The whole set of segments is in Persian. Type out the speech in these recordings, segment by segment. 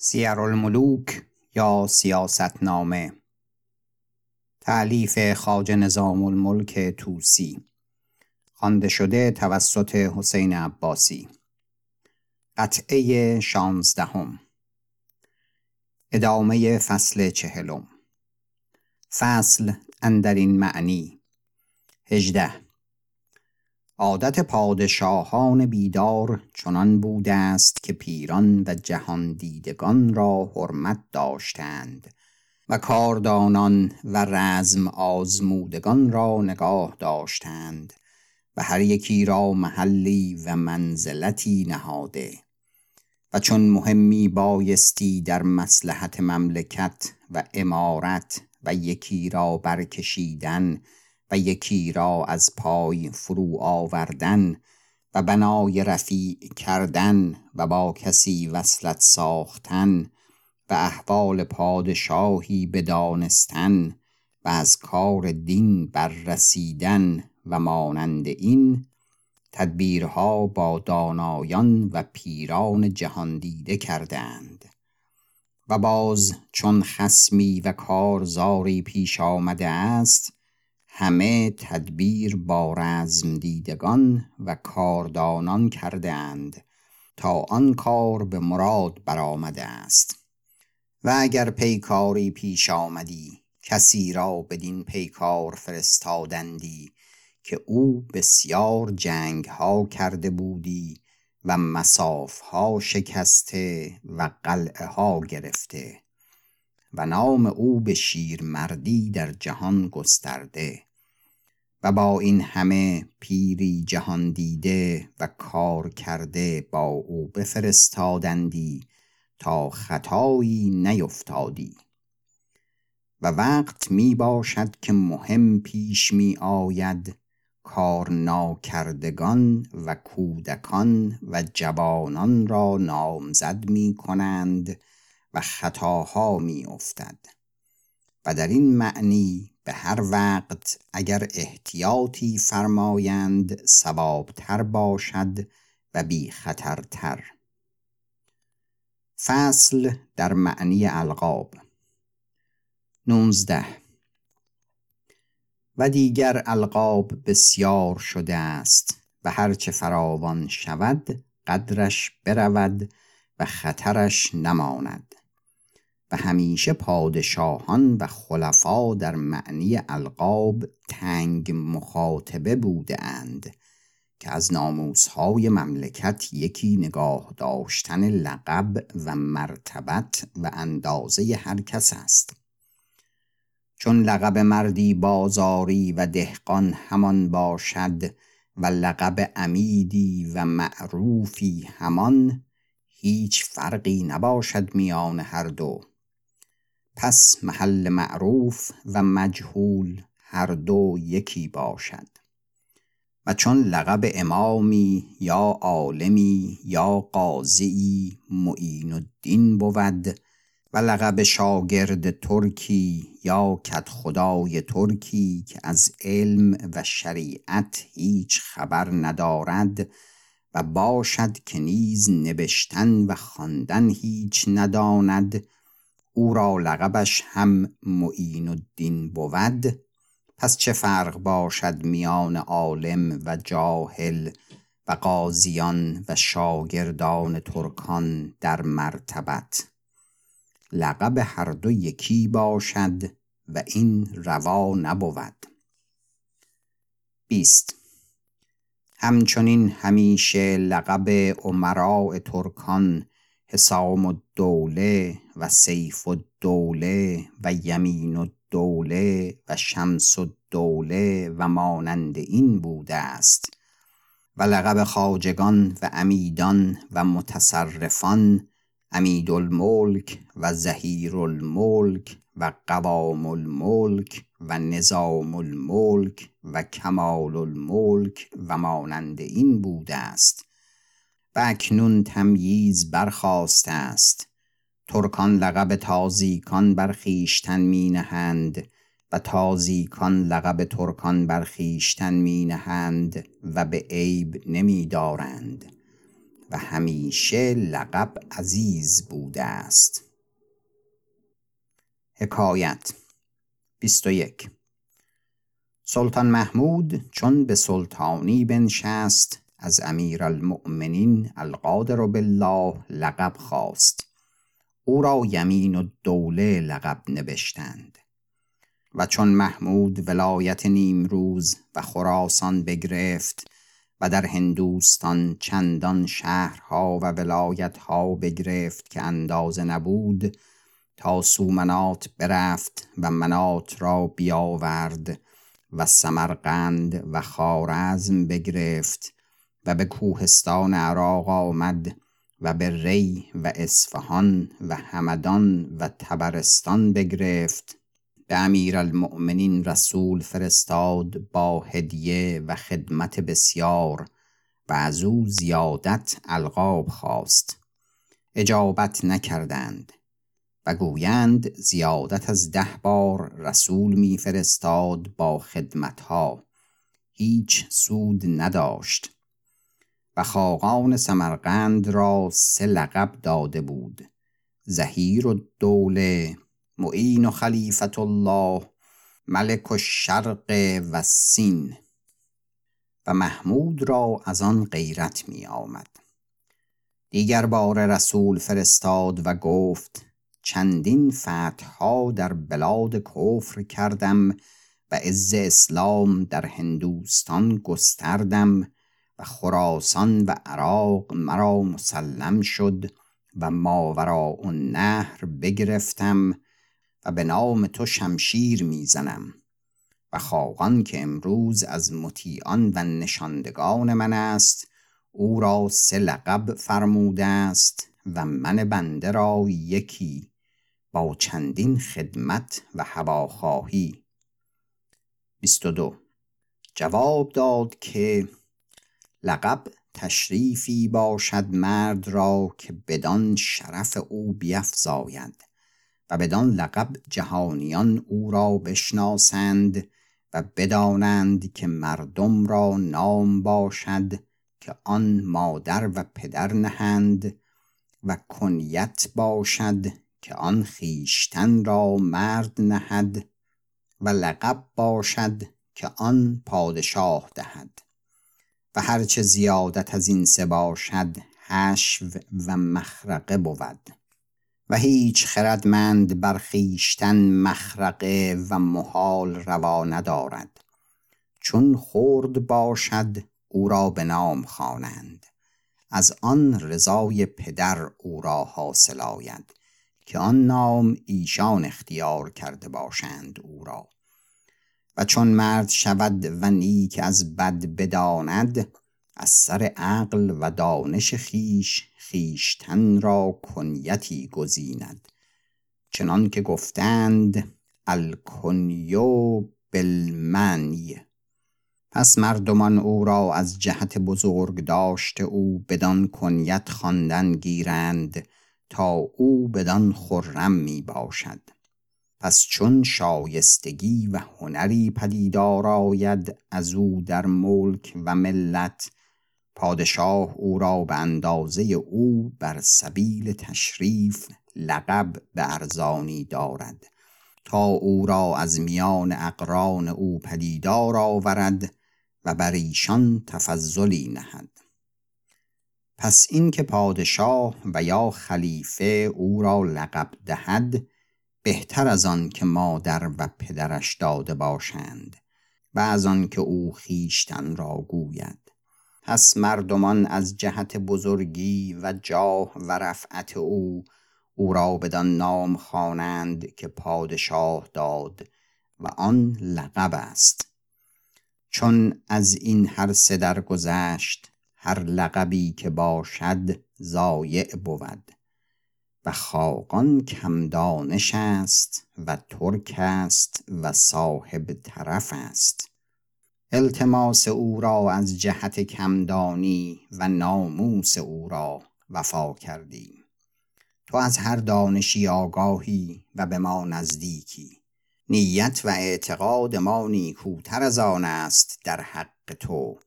سیرالملوک یا سیاستنامه. تعلیف خواجه نظام الملک توسی خوانده شده توسط حسین عباسی. قطعه شانزدهم. ادامه فصل چهلم. فصل اندرین معنی. هجده. عادت پادشاهان بیدار چنان بوده است که پیران و جهان دیدگان را حرمت داشتند و کاردانان و رزم آزمودگان را نگاه داشتند و هر یکی را محلی و منزلتی نهاده و چون مهمی بایستی در مصلحت مملکت و امارت و یکی را برکشیدن و یکی را از پای فرو آوردن و بنای رفیع کردن و با کسی وصلت ساختن و احوال پادشاهی بدانستن و از کار دین بررسیدن و مانند این تدبیرها با دانایان و پیران جهان دیده کردند. و باز چون خسمی و کارزاری پیش آمده است همه تدبیر با رزم دیدگان و کاردانان کرده اند تا آن کار به مراد برآمده است. و اگر پیکاری پیش آمدی کسی را بدین پیکار فرستادندی که او بسیار جنگ ها کرده بودی و مساف ها شکسته و قلعه ها گرفته و نام او به شیرمردی در جهان گسترده. و با این همه پیری جهان دیده و کار کرده با او بفرستادندی تا خطایی نیفتادی. و وقت می باشد که مهم پیش می آید کار ناکردگان و کودکان و جوانان را نامزد می کنند و خطاها می افتد. و در این معنی به هر وقت اگر احتیاطی فرمایند صوابتر باشد و بی خطرتر. فصل در معنی القاب. نوزده. و دیگر القاب بسیار شده است و هرچه فراوان شود قدرش برود و خطرش نماند. و همیشه پادشاهان و خلفا در معنی القاب تنگ مخاطبه بوده اند که از ناموسهای مملکت یکی نگاه داشتن لقب و مرتبت و اندازه هر کس است. چون لقب مردی بازاری و دهقان همان باشد و لقب امیدی و معروفی همان هیچ فرقی نباشد میان هر دو. پس محل معروف و مجهول هر دو یکی باشد. و چون لقب امامی یا عالمی یا قاضی معین الدین بود و لقب شاگرد ترکی یا کدخدای ترکی که از علم و شریعت هیچ خبر ندارد و باشد که نیز نبشتن و خواندن هیچ نداند او را لقبش هم معین الدین بود. پس چه فرق باشد میان عالم و جاهل و قاضیان و شاگردان ترکان در مرتبت؟ لقب هر دو یکی باشد و این روا نبود. بیست. همچنین همیشه لقب امراء ترکان حسام الدوله و سیف الدوله و یمین الدوله و شمس الدوله و مانند این بوده است و لقب خواجگان و امیدان و متصرفان امید الملک و زهیر الملک و قوام الملک و نظام الملک و کمال الملک و مانند این بوده است. و اکنون تمییز برخاسته است. ترکان لقب تازیکان بر خویشتن می نهند و تازیکان لقب ترکان بر خویشتن می نهند و به عیب نمی دارند و همیشه لقب عزیز بوده است. حکایت 21 سلطان محمود چون به سلطانی بنشست از امیر المؤمنین القادر بالله لقب خواست. او را یمین و دوله لقب نبشتند. و چون محمود ولایت نیمروز و خراسان بگرفت و در هندوستان چندان شهرها و ولایتها بگرفت که اندازه نبود تا سومنات برفت و منات را بیاورد و سمرقند و خارزم بگرفت و به کوهستان عراق آمد و به ری و اصفهان و همدان و تبرستان بگرفت. به امیر المؤمنین رسول فرستاد با هدیه و خدمت بسیار و از او زیادت القاب خواست. اجابت نکردند و گویند زیادت از ده بار رسول میفرستاد با خدمتها. هیچ سود نداشت. و خاقان سمرقند را سه لقب داده بود زهیر و دوله معین و خلیفت الله ملک و شرق و سین و محمود را از آن غیرت می آمد دیگر بار رسول فرستاد و گفت چندین فتحها در بلاد کفر کردم و عز اسلام در هندوستان گستردم و خراسان و عراق مرا مسلم شد و ماورا نهر بگرفتم و به نام تو شمشیر می‌زنم و خاقان که امروز از مطیعان و نشاندگان من است او را سه لقب فرموده است و من بنده را یکی با چندین خدمت و هواخواهی. 22 جواب داد که لقب تشریفی باشد مرد را که بدان شرف او بیفزاید و بدان لقب جهانیان او را بشناسند و بدانند که مردم را نام باشد که آن مادر و پدر نهند و کنیت باشد که آن خیشتن را مرد نهد و لقب باشد که آن پادشاه دهد. و هرچه زیادت از این سه باشد حشو و مخرقه بود. و هیچ خردمند بر خویشتن مخرقه و محال روا ندارد. چون خرد باشد او را به نام خوانند. از آن رضای پدر او را حاصل آید که آن نام ایشان اختیار کرده باشند او را. و چون مرد شود و نیک از بد بداند از سر عقل و دانش خیش خیشتن را کنیتی گزیند. چنان که گفتند الکنیو بالمنی. پس مردمان او را از جهت بزرگ داشته او بدان کنیت خواندن گیرند تا او بدان خرم می باشد پس چون شایستگی و هنری پدیدار آید از او در ملک و ملت پادشاه او را به اندازه او بر سبیل تشریف لقب به ارزانی دارد. تا او را از میان اقران او پدیدار آورد و بر ایشان تفضلی نهد. پس اینکه پادشاه و یا خلیفه او را لقب دهد بهتر از آن که مادر و پدرش داده باشند و از آن که او خیشتن را گوید. پس مردمان از جهت بزرگی و جاه و رفعت او او را بدان نام خوانند که پادشاه داد و آن لقب است. چون از این هر سه در گذشت هر لقبی که باشد ضایع بود. خاقان کم دانش است و ترک است و صاحب طرف است. التماس او را از جهت کمدانی و ناموس او را وفا کردیم تو از هر دانشی آگاهی و به ما نزدیکی. نیت و اعتقاد ما نیکوتر از آن است در حق تو.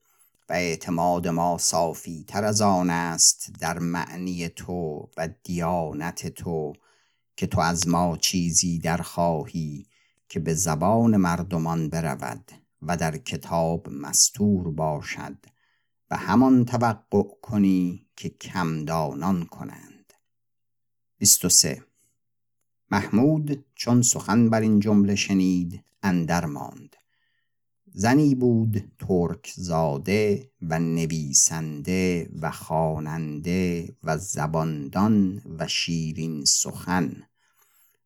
اعتماد ما صافی تر از آن است در معنی تو و دیانت تو که تو از ما چیزی در خواهی که به زبان مردمان برود و در کتاب مستور باشد و همان توقع کنی که کمدانان کنند. 23 محمود چون سخن بر این جمله شنید اندر ماند. زنی بود ترک زاده و نویسنده و خواننده و زباندان و شیرین سخن.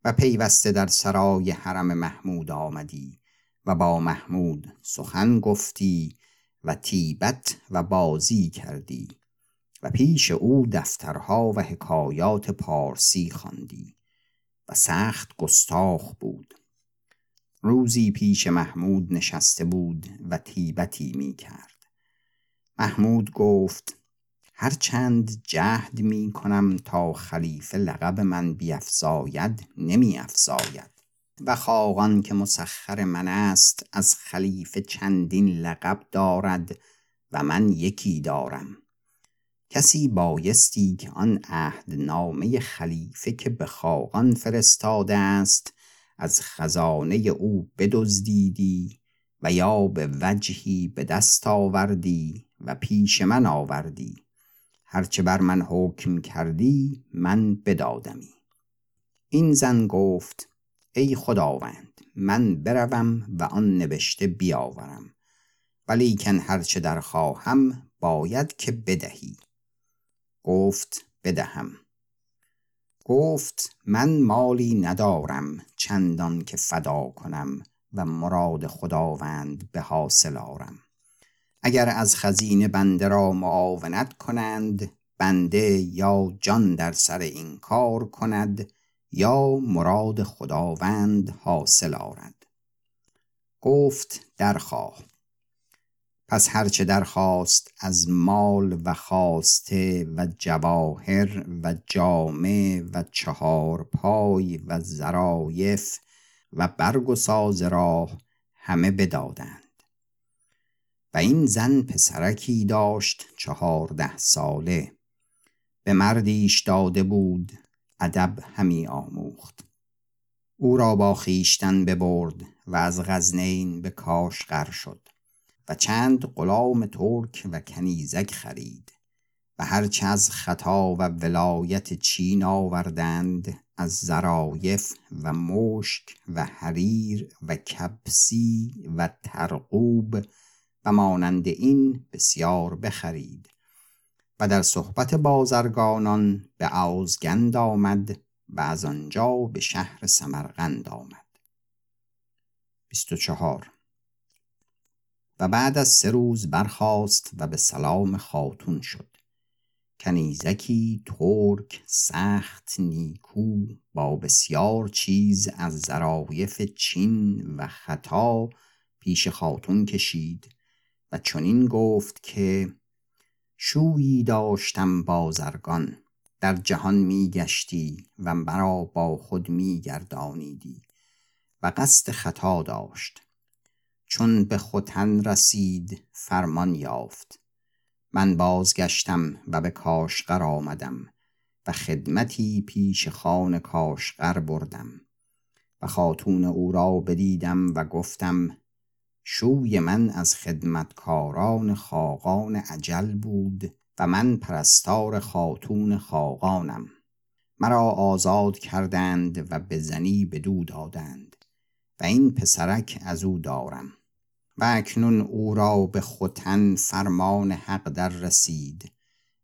و پیوسته در سرای حرم محمود آمدی و با محمود سخن گفتی و تیبت و بازی کردی و پیش او دفترها و حکایات پارسی خواندی و سخت گستاخ بود. روزی پیش محمود نشسته بود و تیبتی می کرد محمود گفت هرچند جهد می کنم تا خلیفه لقب من بیافزاید نمی افزاید و خاقان که مسخر من است از خلیفه چندین لقب دارد و من یکی دارم. کسی بایستی که آن عهدنامه خلیفه که به خاقان فرستاده است از خزانه او بدزدیدی و یا به وجهی به دست آوردی و پیش من آوردی. هرچه بر من حکم کردی من بدادمی. این زن گفت ای خداوند من بروم و آن نوشته بیاورم. ولیکن هرچه در خواهم باید که بدهی. گفت بدهم. گفت من مالی ندارم چندان که فدا کنم و مراد خداوند به حاصل آرم. اگر از خزینه بنده را معاونت کنند بنده یا جان در سر این کار کند یا مراد خداوند حاصل آرد. گفت درخواه. پس هرچه درخواست از مال و خواسته و جواهر و جامه و چهار پای و زرایف و برگ و ساز راه همه بدادند. و این زن پسرکی داشت چهارده ساله. به مردیش داده بود ادب همی آموخت. او را با خیشتن ببرد و از غزنین به کاشغر شد. و چند غلام ترک و کنیزک خرید و هرچه از خطا و ولایت چین آوردند از زرایف و مشک و حریر و کبسی و ترقوب و مانند این بسیار بخرید. و در صحبت بازرگانان به اوزگند آمد و از آنجا به شهر سمرقند آمد. 24 و بعد از سه روز برخاست و به سلام خاتون شد. کنیزکی ترک سخت نیکو با بسیار چیز از ظرایف چین و خطا پیش خاتون کشید و چنین گفت که شویی داشتم بازرگان در جهان میگشتی و مرا با خود میگردانیدی و قصد خطا داشت. چون به ختن رسید فرمان یافت. من بازگشتم و به کاشغر آمدم و خدمتی پیش خان کاشغر بردم و خاتون او را بدیدم و گفتم شوی من از خدمتکاران خاقان عجل بود و من پرستار خاتون خاقانم. مرا آزاد کردند و به زنی بدو دادند. و این پسرک از او دارم. و اکنون او را به ختن فرمان حق در رسید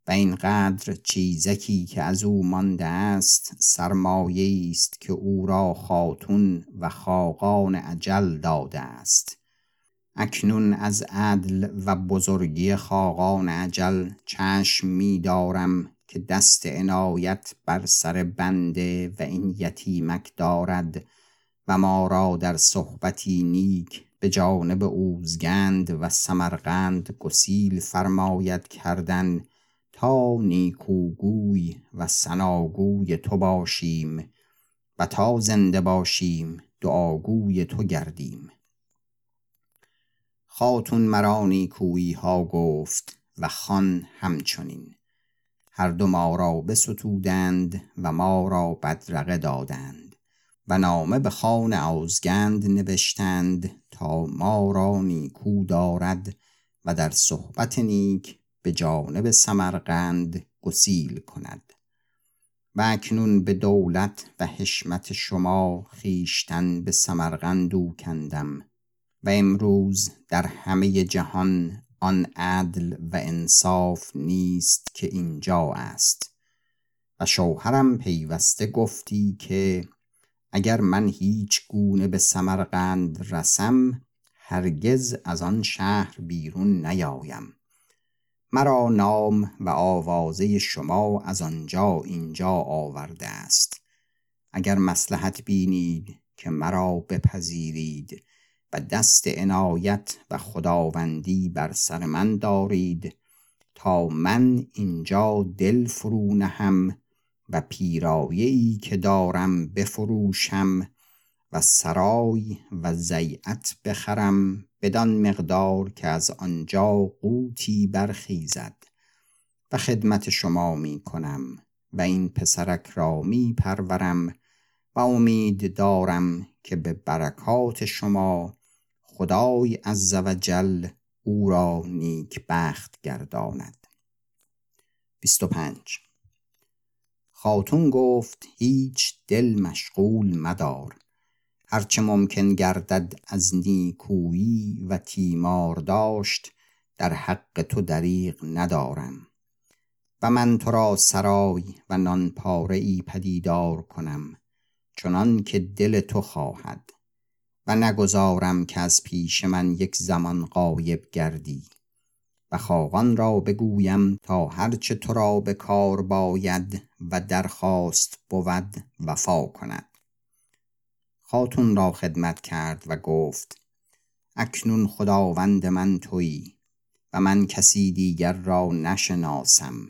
و اینقدر چیزکی که از او مانده است سرمایه است که او را خاتون و خاقان عجل داده است. اکنون از عدل و بزرگی خاقان عجل چشم می دارم که دست عنایت بر سر بنده و این یتیمک دارد و ما را در صحبتی نیک به جانب اوزگند و سمرقند گسیل فرماید کردن تا نیکوگوی و سناگوی تو باشیم و تا زنده باشیم دعاگوی تو گردیم. خاتون مرا نیکویی ها گفت و خان همچنین. هر دو ما را بستودند و ما را بدرقه دادند. و نامه به خان آزگند نوشتند تا ما را نیکو دارد و در صحبت نیک به جانب سمرقند گسیل کند. و اکنون به دولت و حشمت شما خیشتن به سمرقند کندم و امروز در همه جهان آن عدل و انصاف نیست که اینجا است. و شوهرم پیوسته گفتی که اگر من هیچ گونه به سمرقند رسم هرگز از آن شهر بیرون نیایم. مرا نام و آوازه شما از آنجا اینجا آورده است. اگر مسلحت بینید که مرا بپذیرید و دست عنایت و خداوندی بر سر من دارید تا من اینجا دل فرو نهم و پیرایه ای که دارم بفروشم و سرای و زیعت بخرم بدان مقدار که از آنجا قوتی برخیزد و خدمت شما می کنم و این پسرک را می پرورم و امید دارم که به برکات شما خدای عز و جل او را نیک بخت گرداند 25 خاتون گفت هیچ دل مشغول مدار. هرچه ممکن گردد از نیکویی و تیمار داشت در حق تو دریغ ندارم. و من تو را سرای و نان پاره ای پدیدار کنم چنان که دل تو خواهد. و نگذارم که از پیش من یک زمان غایب گردی. خاقان را بگویم تا هرچه تو را به کار باید و درخواست بود وفا کند. خاتون را خدمت کرد و گفت اکنون خداوند من تویی و من کسی دیگر را نشناسم.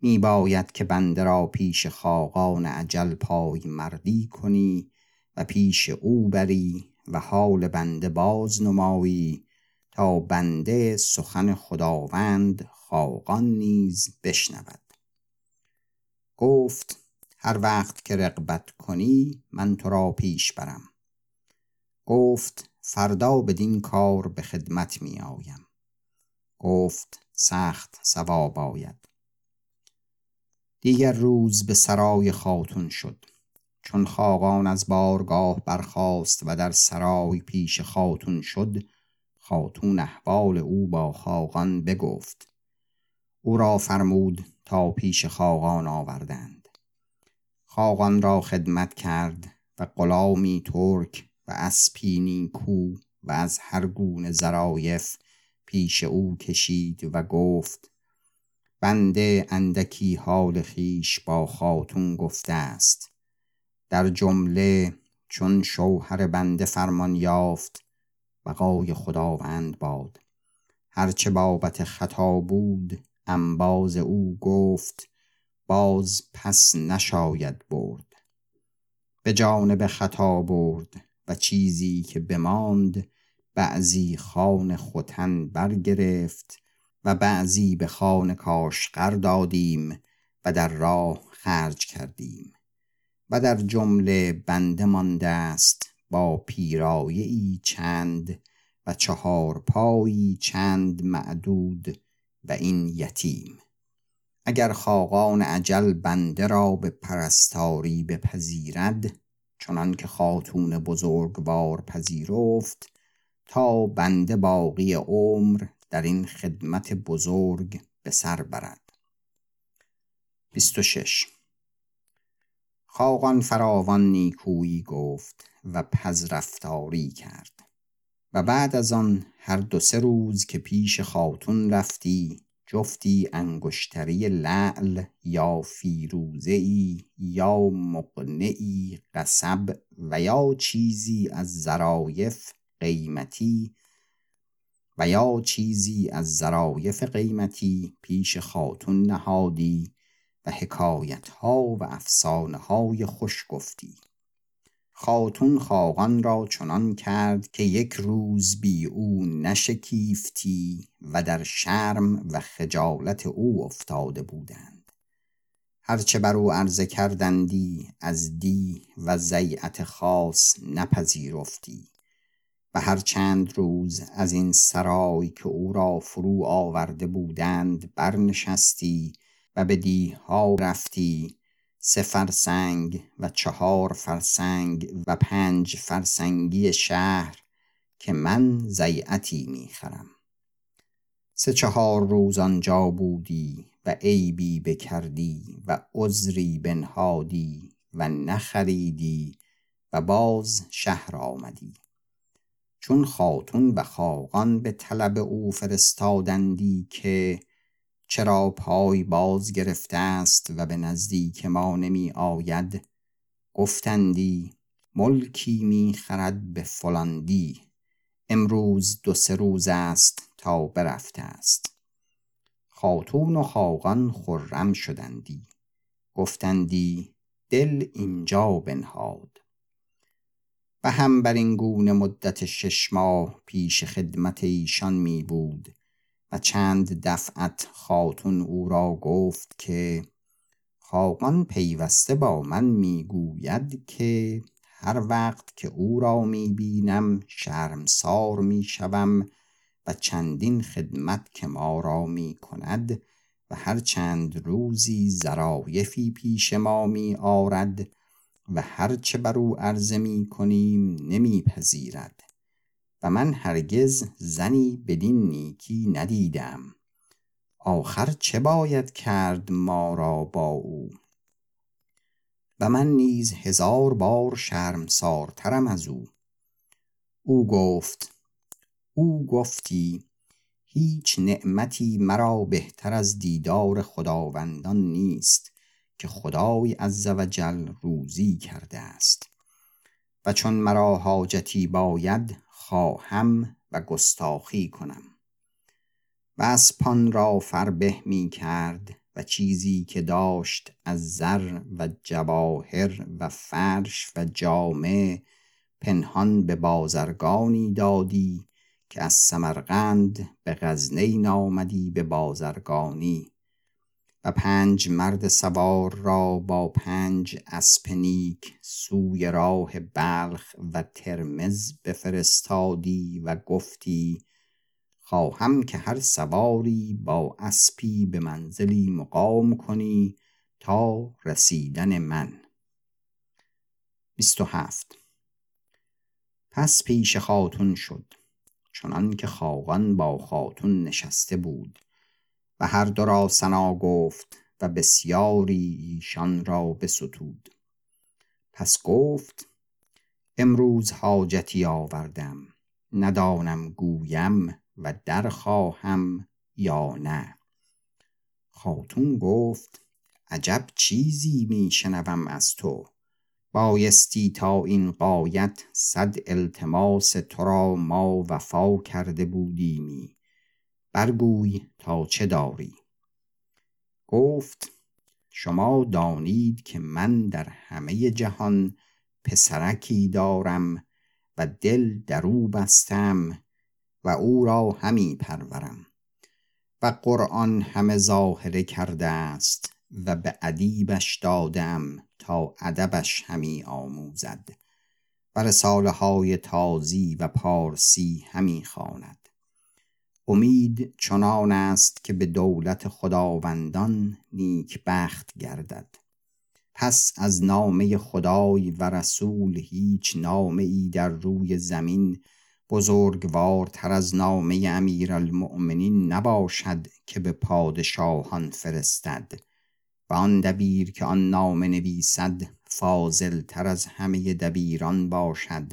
می باید که بنده را پیش خاقان عجل پای مردی کنی و پیش او بری و حال بنده باز نمایی تا بنده سخن خداوند خاقان نیز بشنود. گفت هر وقت که رقبت کنی من تو را پیش برم. گفت فردا بدین کار به خدمت می آیم. گفت سخت ثواب آید. دیگر روز به سرای خاتون شد. چون خاقان از بارگاه برخاست و در سرای پیش خاتون شد خاتون احوال او با خاقان بگفت. او را فرمود تا پیش خاقان آوردند. خاقان را خدمت کرد و غلامی ترک و اسپینی کو و از هر گونه ظرایف پیش او کشید و گفت بنده اندکی حال خیش با خاتون گفته است. در جمله چون شوهر بنده فرمان یافت بقای خداوند باد. هرچه بابت خطا بود انباز او گفت باز پس نشاید برد. به جانب خطا برد و چیزی که بماند بعضی خان ختن برگرفت و بعضی به خان کاشقر دادیم و در راه خرج کردیم. و در جمله بنده مانده است با پیرایه ای چند و چهار پایی چند معدود و این یتیم. اگر خاقان عجل بنده را به پرستاری بپذیرد چنان که خاتون بزرگوار پذیرفت تا بنده باقی عمر در این خدمت بزرگ به سر برد. 26 خاقان فراوان نیکویی گفت و پذرفتاری کرد و بعد از آن هر دو سه روز که پیش خاتون رفتی جفتی انگشتری لعل یا فیروزه ای یا مقنعی قصب و یا چیزی از ظرایف قیمتی و یا چیزی از ظرایف قیمتی پیش خاتون نهادی و حکایت ها و افسانه های خوش گفتی. خاتون خاقان را چنان کرد که یک روز بی او نشکیفتی و در شرم و خجالت او افتاده بودند. هرچه بر او عرضه کردندی از دی و زیعت خاص نپذیرفتی و هر چند روز از این سرای که او را فرو آورده بودند برنشستی و به دیها رفتی. سه فرسنگ و چهار فرسنگ و پنج فرسنگی شهر که من زیعتی می‌خرم. سه چهار روز آنجا بودی و عیبی بکردی و عذری بنهادی و نخریدی و باز شهر آمدی. چون خاتون و خاقان به طلب او فرستادندی که چرا پای باز گرفته است و به نزدیک ما نمی آید؟ گفتندی ملکی می خرد به فلاندی امروز دو سه روز است تا برفته است خاتون و خاقان خرم شدندی. گفتندی دل اینجا بنهاد. و هم بر این گونه مدت شش ماه پیش خدمت ایشان می بود. و چند دفعت خاتون او را گفت که خاقان پیوسته با من می‌گوید که هر وقت که او را می بینم شرمسار می شوم و چندین خدمت که ما را می کند و هر چند روزی زرایفی پیش ما می آرد و هرچه بر او عرضه می کنیم نمیپذیرد. و من هرگز زنی بدین نیکی ندیدم. آخر چه باید کرد ما را با او؟ و من نیز هزار بار شرمسارترم از او. او گفت او گفتی هیچ نعمتی مرا بهتر از دیدار خداوندان نیست که خدای عزوجل روزی کرده است. و چون مرا حاجتی باید خواهم و گستاخی کنم. و اسپان را فربه می کرد و چیزی که داشت از زر و جواهر و فرش و جامه پنهان به بازرگانی دادی که از سمرقند به غزنین آمدی به بازرگانی. و پنج مرد سوار را با پنج اسپنیک سوی راه بلخ و ترمز بفرستادی و گفتی خواهم که هر سواری با اسبی به منزلی مقام کنی تا رسیدن من. 27 پس پیش خاتون شد چنان که خاقان با خاتون نشسته بود. و هر دو را سنا گفت و بسیاری ایشان را بستود. پس گفت امروز حاجتی آوردم ندانم گویم و در خواهم یا نه. خاتون گفت عجب چیزی میشنوم از تو. بایستی تا این قایت صد التماس تو را ما وفا کرده بودیمی. برگوی تا چه داری؟ گفت شما دانید که من در همه جهان پسرکی دارم و دل در او بستم و او را همی پرورم و قرآن همه ظاهره کرده است و به ادیبش دادم تا ادبش همی آموزد و رساله های تازی و پارسی همی خواند. امید چنان است که به دولت خداوندان نیک بخت گردد. پس از نامه خدای و رسول هیچ نامه ای در روی زمین بزرگوارتر از نامه امیرالمؤمنین نباشد که به پادشاهان فرستد و آن دبیر که آن نامه نویسد فاضل تر از همه دبیران باشد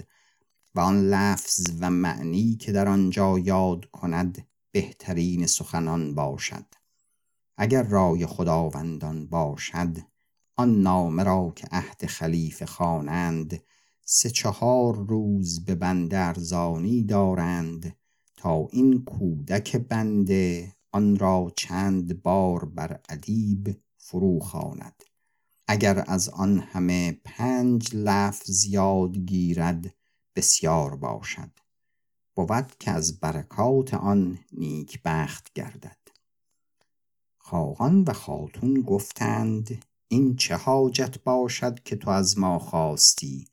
و آن لفظ و معنی که در آنجا یاد کند بهترین سخنان باشد. اگر رای خداوندان باشد آن نامه را که عهد خلیفه خوانند سه چهار روز به بنده ارزانی دارند تا این کودک بنده آن را چند بار بر ادیب فرو خواند. اگر از آن همه پنج لفظ یاد گیرد بسیار باشد. بود که از برکات آن نیکبخت گردد. خاقان و خاتون گفتند این چه حاجت باشد که تو از ما خواستی؟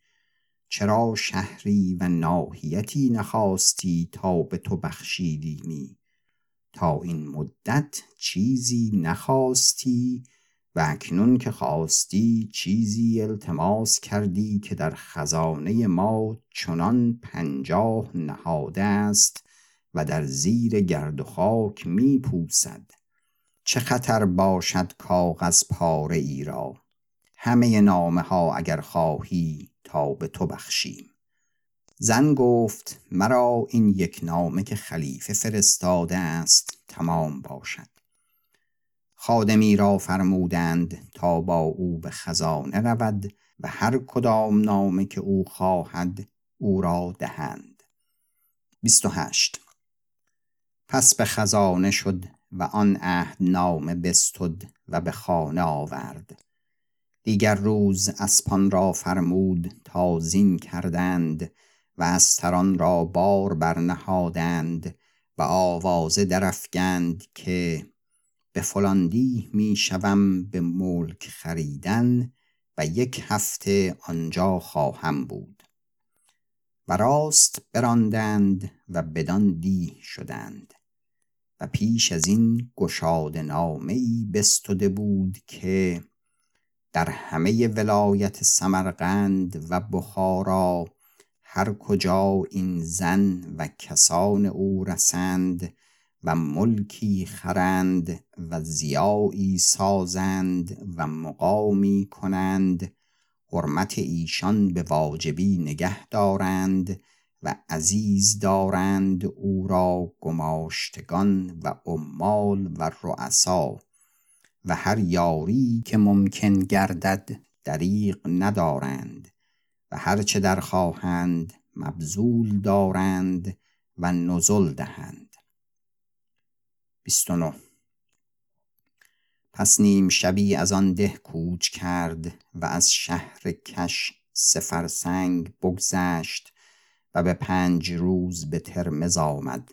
چرا شهری و ناحیتی نخواستی تا به تو بخشیدیمی تا این مدت چیزی نخواستی و اکنون که خواستی چیزی التماس کردی که در خزانه ما چنان پنجاه نهاده است و در زیر گرد و خاک می پوسد چه خطر باشد کاغذ پاره ای را؟ همه نامه ها اگر خواهی تا به تو بخشیم. زن گفت مرا این یک نامه که خلیفه فرستاده است تمام باشد. خادمی را فرمودند تا با او به خزانه رود و هر کدام نامه که او خواهد او را دهند. 28 پس به خزانه شد و آن عهد نامه بستد و به خانه آورد. دیگر روز اسپان را فرمود تا زین کردند و استران را بار برنهادند و آوازه درفگند که به فلاندی می شوم به ملک خریدن و یک هفته آنجا خواهم بود. و راست براندند و بدان دی شدند. و پیش از این گشاد نامه ای بستده بود که در همه ولایت سمرقند و بخارا هر کجا این زن و کسان او رسند و ملکی خرند و زیایی سازند و مقامی کنند حرمت ایشان به واجبی نگه دارند و عزیز دارند او را گماشتگان و عمال و رؤسا. و هر یاری که ممکن گردد دریغ ندارند و هرچه در خواهند مبذول دارند و نزل دهند. 29 پس نیم شبی از آن ده کوچ کرد و از شهر کش سفرسنگ بگذشت و به پنج روز به ترمز آمد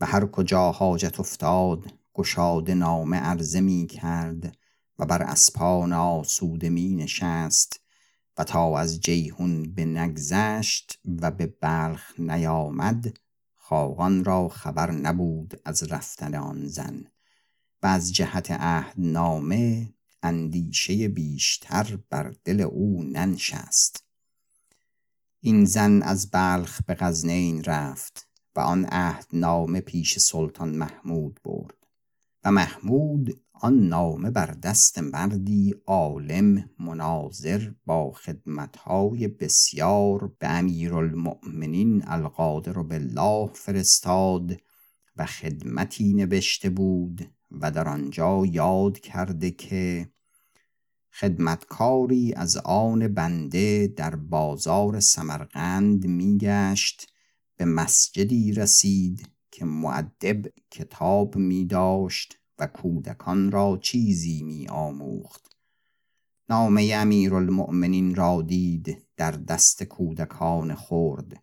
و هر کجا حاجت افتاد گشاده نامه عرضه می کرد و بر اسپان آسوده می نشست و تا از جیهون به نگذشت و به بلخ نیامد خاقان را خبر نبود از رفتن آن زن و از جهت عهدنامه اندیشه بیشتر بر دل او ننشست. این زن از بلخ به غزنین رفت و آن عهدنامه پیش سلطان محمود برد و محمود آن نامه بر دست مردی عالم مناظر با خدمتهای بسیار به امیرالمؤمنین القادر بالله فرستاد و خدمتی نوشته بود و در آنجا یاد کرده که خدمتکاری از آن بنده در بازار سمرقند میگشت به مسجدی رسید که معدب کتاب می داشت و کودکان را چیزی می آموخت نامه امیرالمؤمنین را دید در دست کودکان خورد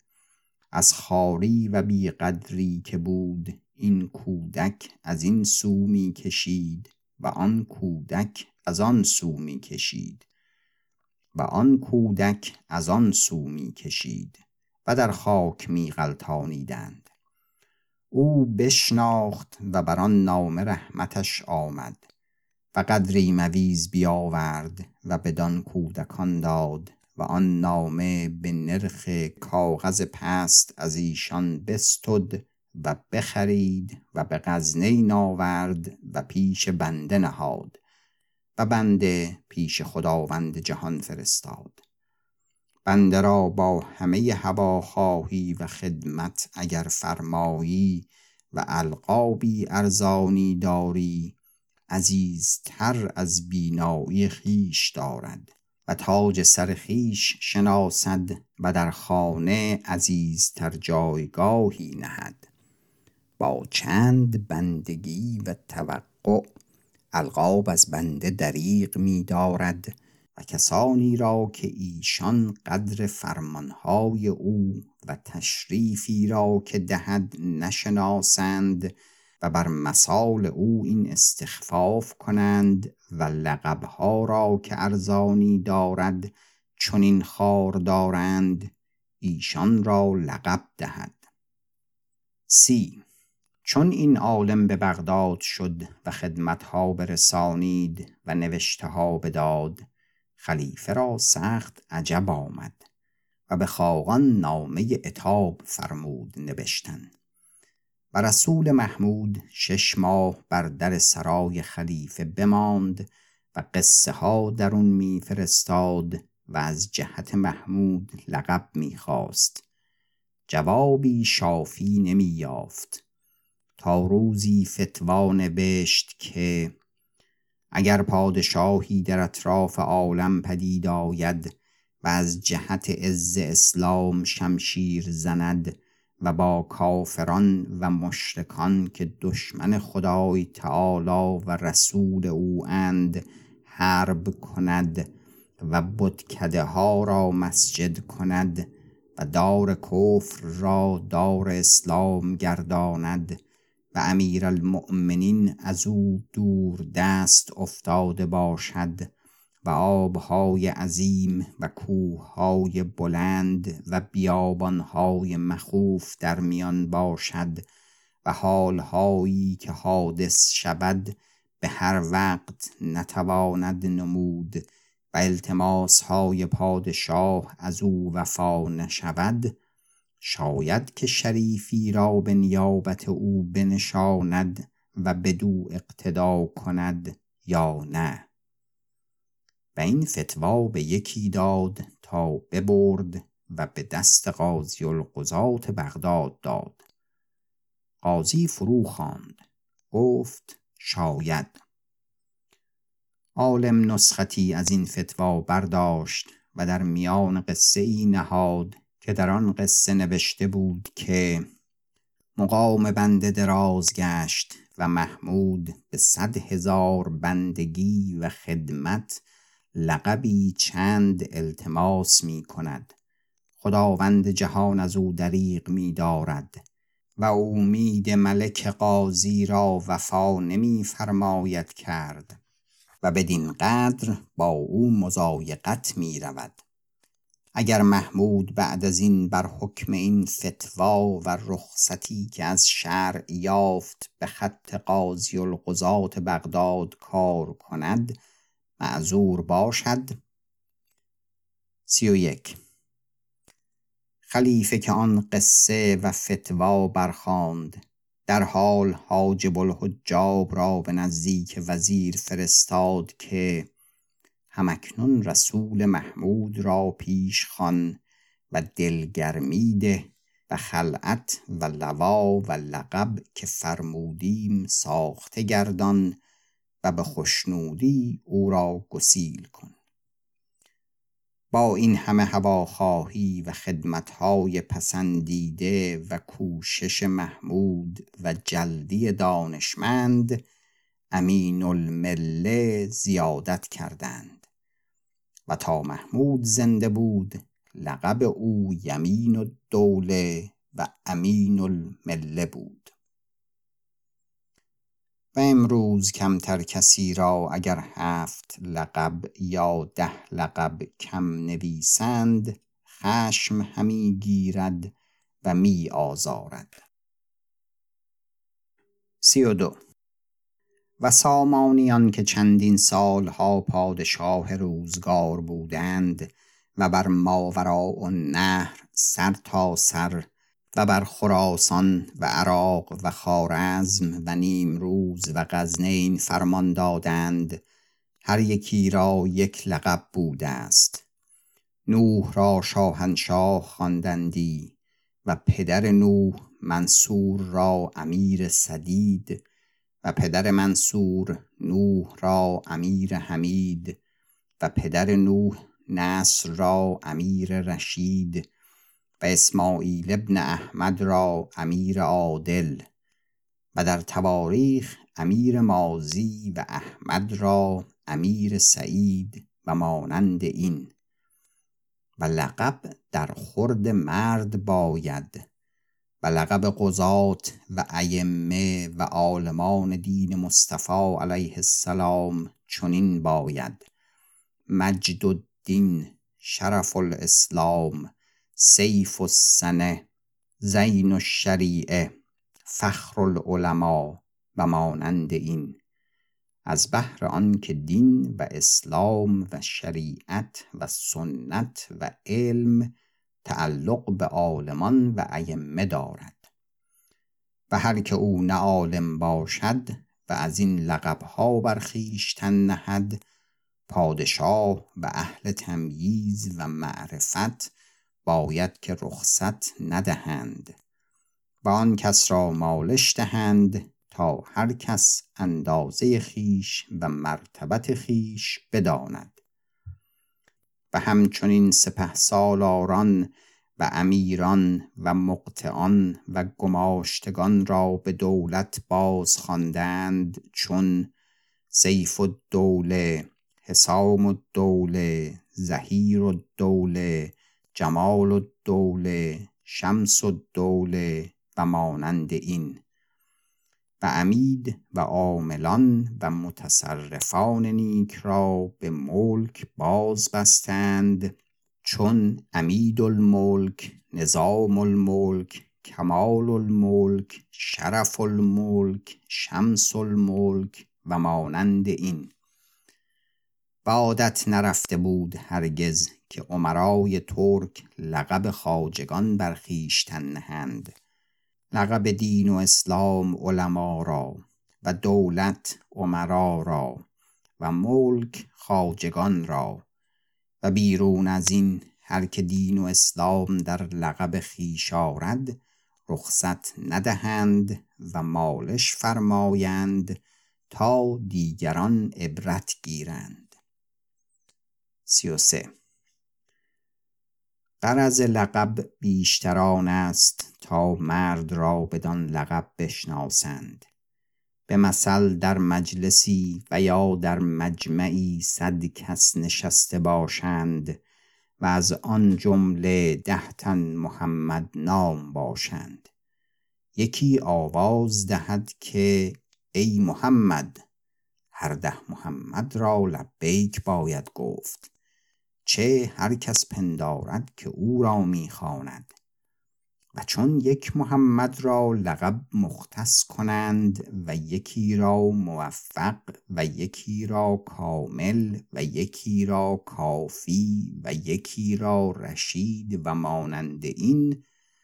از خاری و بیقدری که بود این کودک از این سو می کشید و آن کودک از آن سو می کشید و آن کودک از آن سو می کشید و در خاک می غلطانیدند او بشناخت و بر آن نامه رحمتش آمد و قدری مویز بیاورد و بدان کودکان داد و آن نامه به نرخ کاغذ پست از ایشان بستد و بخرید و به غزنین آورد و پیش بنده نهاد و بنده پیش خداوند جهان فرستاد. بنده را با همه هواخواهی و خدمت اگر فرمایی و القابی ارزانی داری عزیزتر از بینایی خیش دارد و تاج سر خیش شناسد و در خانه عزیزتر جایگاهی نهد. با چند بندگی و توقع القاب از بنده دریغ می دارد و کسانی را که ایشان قدر فرمانهای او و تشریفی را که دهد نشناسند و بر مثال او این استخفاف کنند و لقبها را که ارزانی دارد چنین خار دارند ایشان را لقب دهد. سی. چون این عالم به بغداد شد و خدمتها برسانید و نوشتها بداد خلیفه را سخت عجب آمد و به خاقان نامه اتاب فرمود نوشتن و رسول محمود شش ماه بر در سرای خلیفه بماند و قصه ها در اون میفرستاد و از جهت محمود لقب می‌خواست. جوابی شافی نمی یافت تا روزی فتوا نبشت که اگر پادشاهی در اطراف عالم پدید آید و از جهت عز اسلام شمشیر زند و با کافران و مشرکان که دشمن خدای تعالی و رسول او اند حرب کند و بتکده ها را مسجد کند و دار کفر را دار اسلام گرداند و امیر المؤمنین از او دور دست افتاده باشد و آبهای عظیم و کوههای بلند و بیابانهای مخوف در میان باشد و حالهایی که حادث شود به هر وقت نتواند نمود و التماس های پادشاه از او وفا نشود شاید که شریفی را به نیابت او بنشاند و بدو اقتدا کند یا نه. و این فتوا به یکی داد تا ببرد و به دست قاضی القضات بغداد داد. قاضی فرو خواند. گفت شاید. عالم نسختی از این فتوا برداشت و در میان قصه ای نهاد که در آن قصه نوشته بود که مقام بنده دراز گشت و محمود به صد هزار بندگی و خدمت لقبی چند التماس می کند. خداوند جهان از او دریغ می دارد و امید ملک قاضی را وفا نمی فرماید کرد و بدین قدر با او مزایقت می رود. اگر محمود بعد از این بر حکم این فتوا و رخصتی که از شرع یافت به خط قاضی القضات بغداد کار کند معذور باشد. سی و یک. خلیفه که آن قصه و فتوا برخاند در حال حاجب الحجاب را به نزدیک وزیر فرستاد که همکنون رسول محمود را پیش خوان و دلگرمیده و خلعت و لوا و لقب که فرمودیم ساخته گردان و به خوشنودی او را گسیل کن. با این همه هواخواهی و خدمتهای پسندیده و کوشش محمود و جلدی دانشمند امین المله زیادت کردند. و تا محمود زنده بود لقب او یمین الدوله و امین المله بود. و امروز کمتر کسی را اگر هفت لقب یا ده لقب کم نویسند خشم همی گیرد و می آزارد. سی و دو و سامانیان که چندین سالها پادشاه روزگار بودند و بر ماوراء النهر سر تا سر و بر خراسان و عراق و خوارزم و نیمروز و غزنین فرمان دادند هر یکی را یک لقب بوده است. نوح را شاهنشاه خواندندی و پدر نوح منصور را امیر سدید و پدر منصور نوح را امیر حمید و پدر نوح نصر را امیر رشید و اسماعیل ابن احمد را امیر عادل و در تواریخ امیر مازی و احمد را امیر سعید و مانند این و لقب در خورد مرد باید. لقب قضات و ائمه و عالمان دین مصطفی علیه السلام چنین باید مجد الدین شرف الاسلام سیف السنه زین الشریعه فخر العلما و مانند این. از بهر آنکه دین و اسلام و شریعت و سنت و علم تعلق به عالمان و ائمه دارد. و هر که او نه عالم باشد و از این لقبها بر خویشتن نهد پادشاه و اهل تمییز و معرفت باید که رخصت ندهند. و آن کس را مالش دهند تا هر کس اندازه خیش و مرتبت خیش بداند. و همچنین سپه سالاران و امیران و مقطعان و گماشتگان را به دولت باز خواندند چون سیف الدوله حسام الدوله زهیر الدوله جمال الدوله شمس الدوله و مانند این. عمید و عاملان و متصرفان نیک را به ملک باز بستند چون عمید الملک نظام الملک کمال الملک شرف الملک شمس الملک و مانند این. و عادت نرفته بود هرگز که عمرای ترک لقب خاجگان بر خویشتن نهند. لقب دین و اسلام علما را و دولت عمرا را و ملک خاجگان را و بیرون از این هر که دین و اسلام در لقب خویش آرد رخصت ندهند و مالش فرمایند تا دیگران عبرت گیرند. سی و سه غرض لقب بیشتران است تا مرد را بدان لقب بشناسند. به مثل در مجلسی و یا در مجمعی صد کس نشسته باشند و از آن جمله ده تن محمد نام باشند. یکی آواز دهد که ای محمد هر ده محمد را لبیک باید گفت. چه هر کس پندارد که او را می‌خواند. و چون یک محمد را لقب مختص کنند و یکی را موفق و یکی را کامل و یکی را کافی و یکی را رشید و مانند این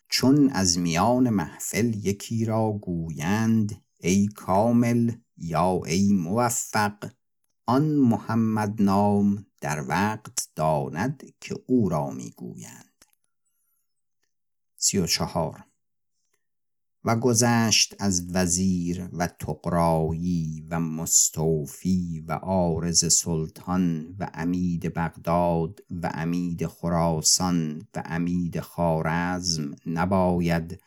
چون از میان محفل یکی را گویند ای کامل یا ای موفق آن محمد نام در وقت داند که او را می‌گویند. سی و چهار. و گذشت از وزیر و تقرایی و مستوفی و عارض سلطان و امید بغداد و امید خراسان و امید خارزم نباید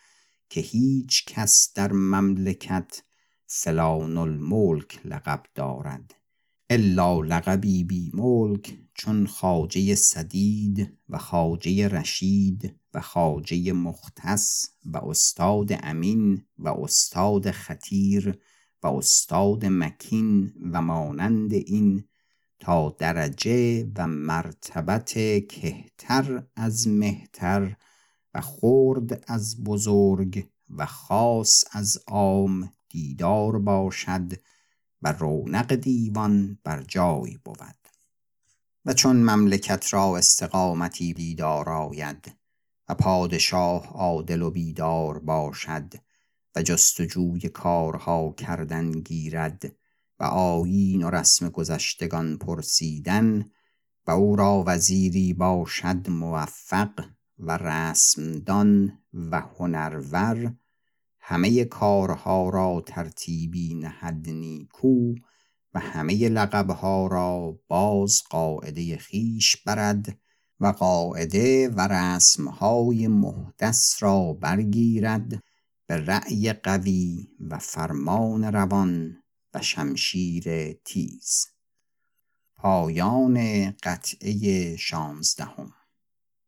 که هیچ کس در مملکت فلان الملک لقب دارد. الا لقبی بی ملک چون خاجه سدید و خاجه رشید و خاجه مختص و استاد امین و استاد خطیر و استاد مکین و مانند این تا درجه و مرتبت کهتر از مهتر و خرد از بزرگ و خاص از عام دیدار باشد و رونق دیوان بر جای بود. و چون مملکت را استقامتی بیدار آید و پادشاه عادل و بیدار باشد و جستجوی کارها کردن گیرد و آیین و رسم گذشتگان پرسیدن و او را وزیری باشد موفق و رسمدان و هنرور همه کارها را ترتیبی نهد نیکو و همه لقبها را باز قاعده خیش برد و قاعده و رسمهای محدث را برگیرد به رأی قوی و فرمان روان و شمشیر تیز. پایان قطعه شانزدهم.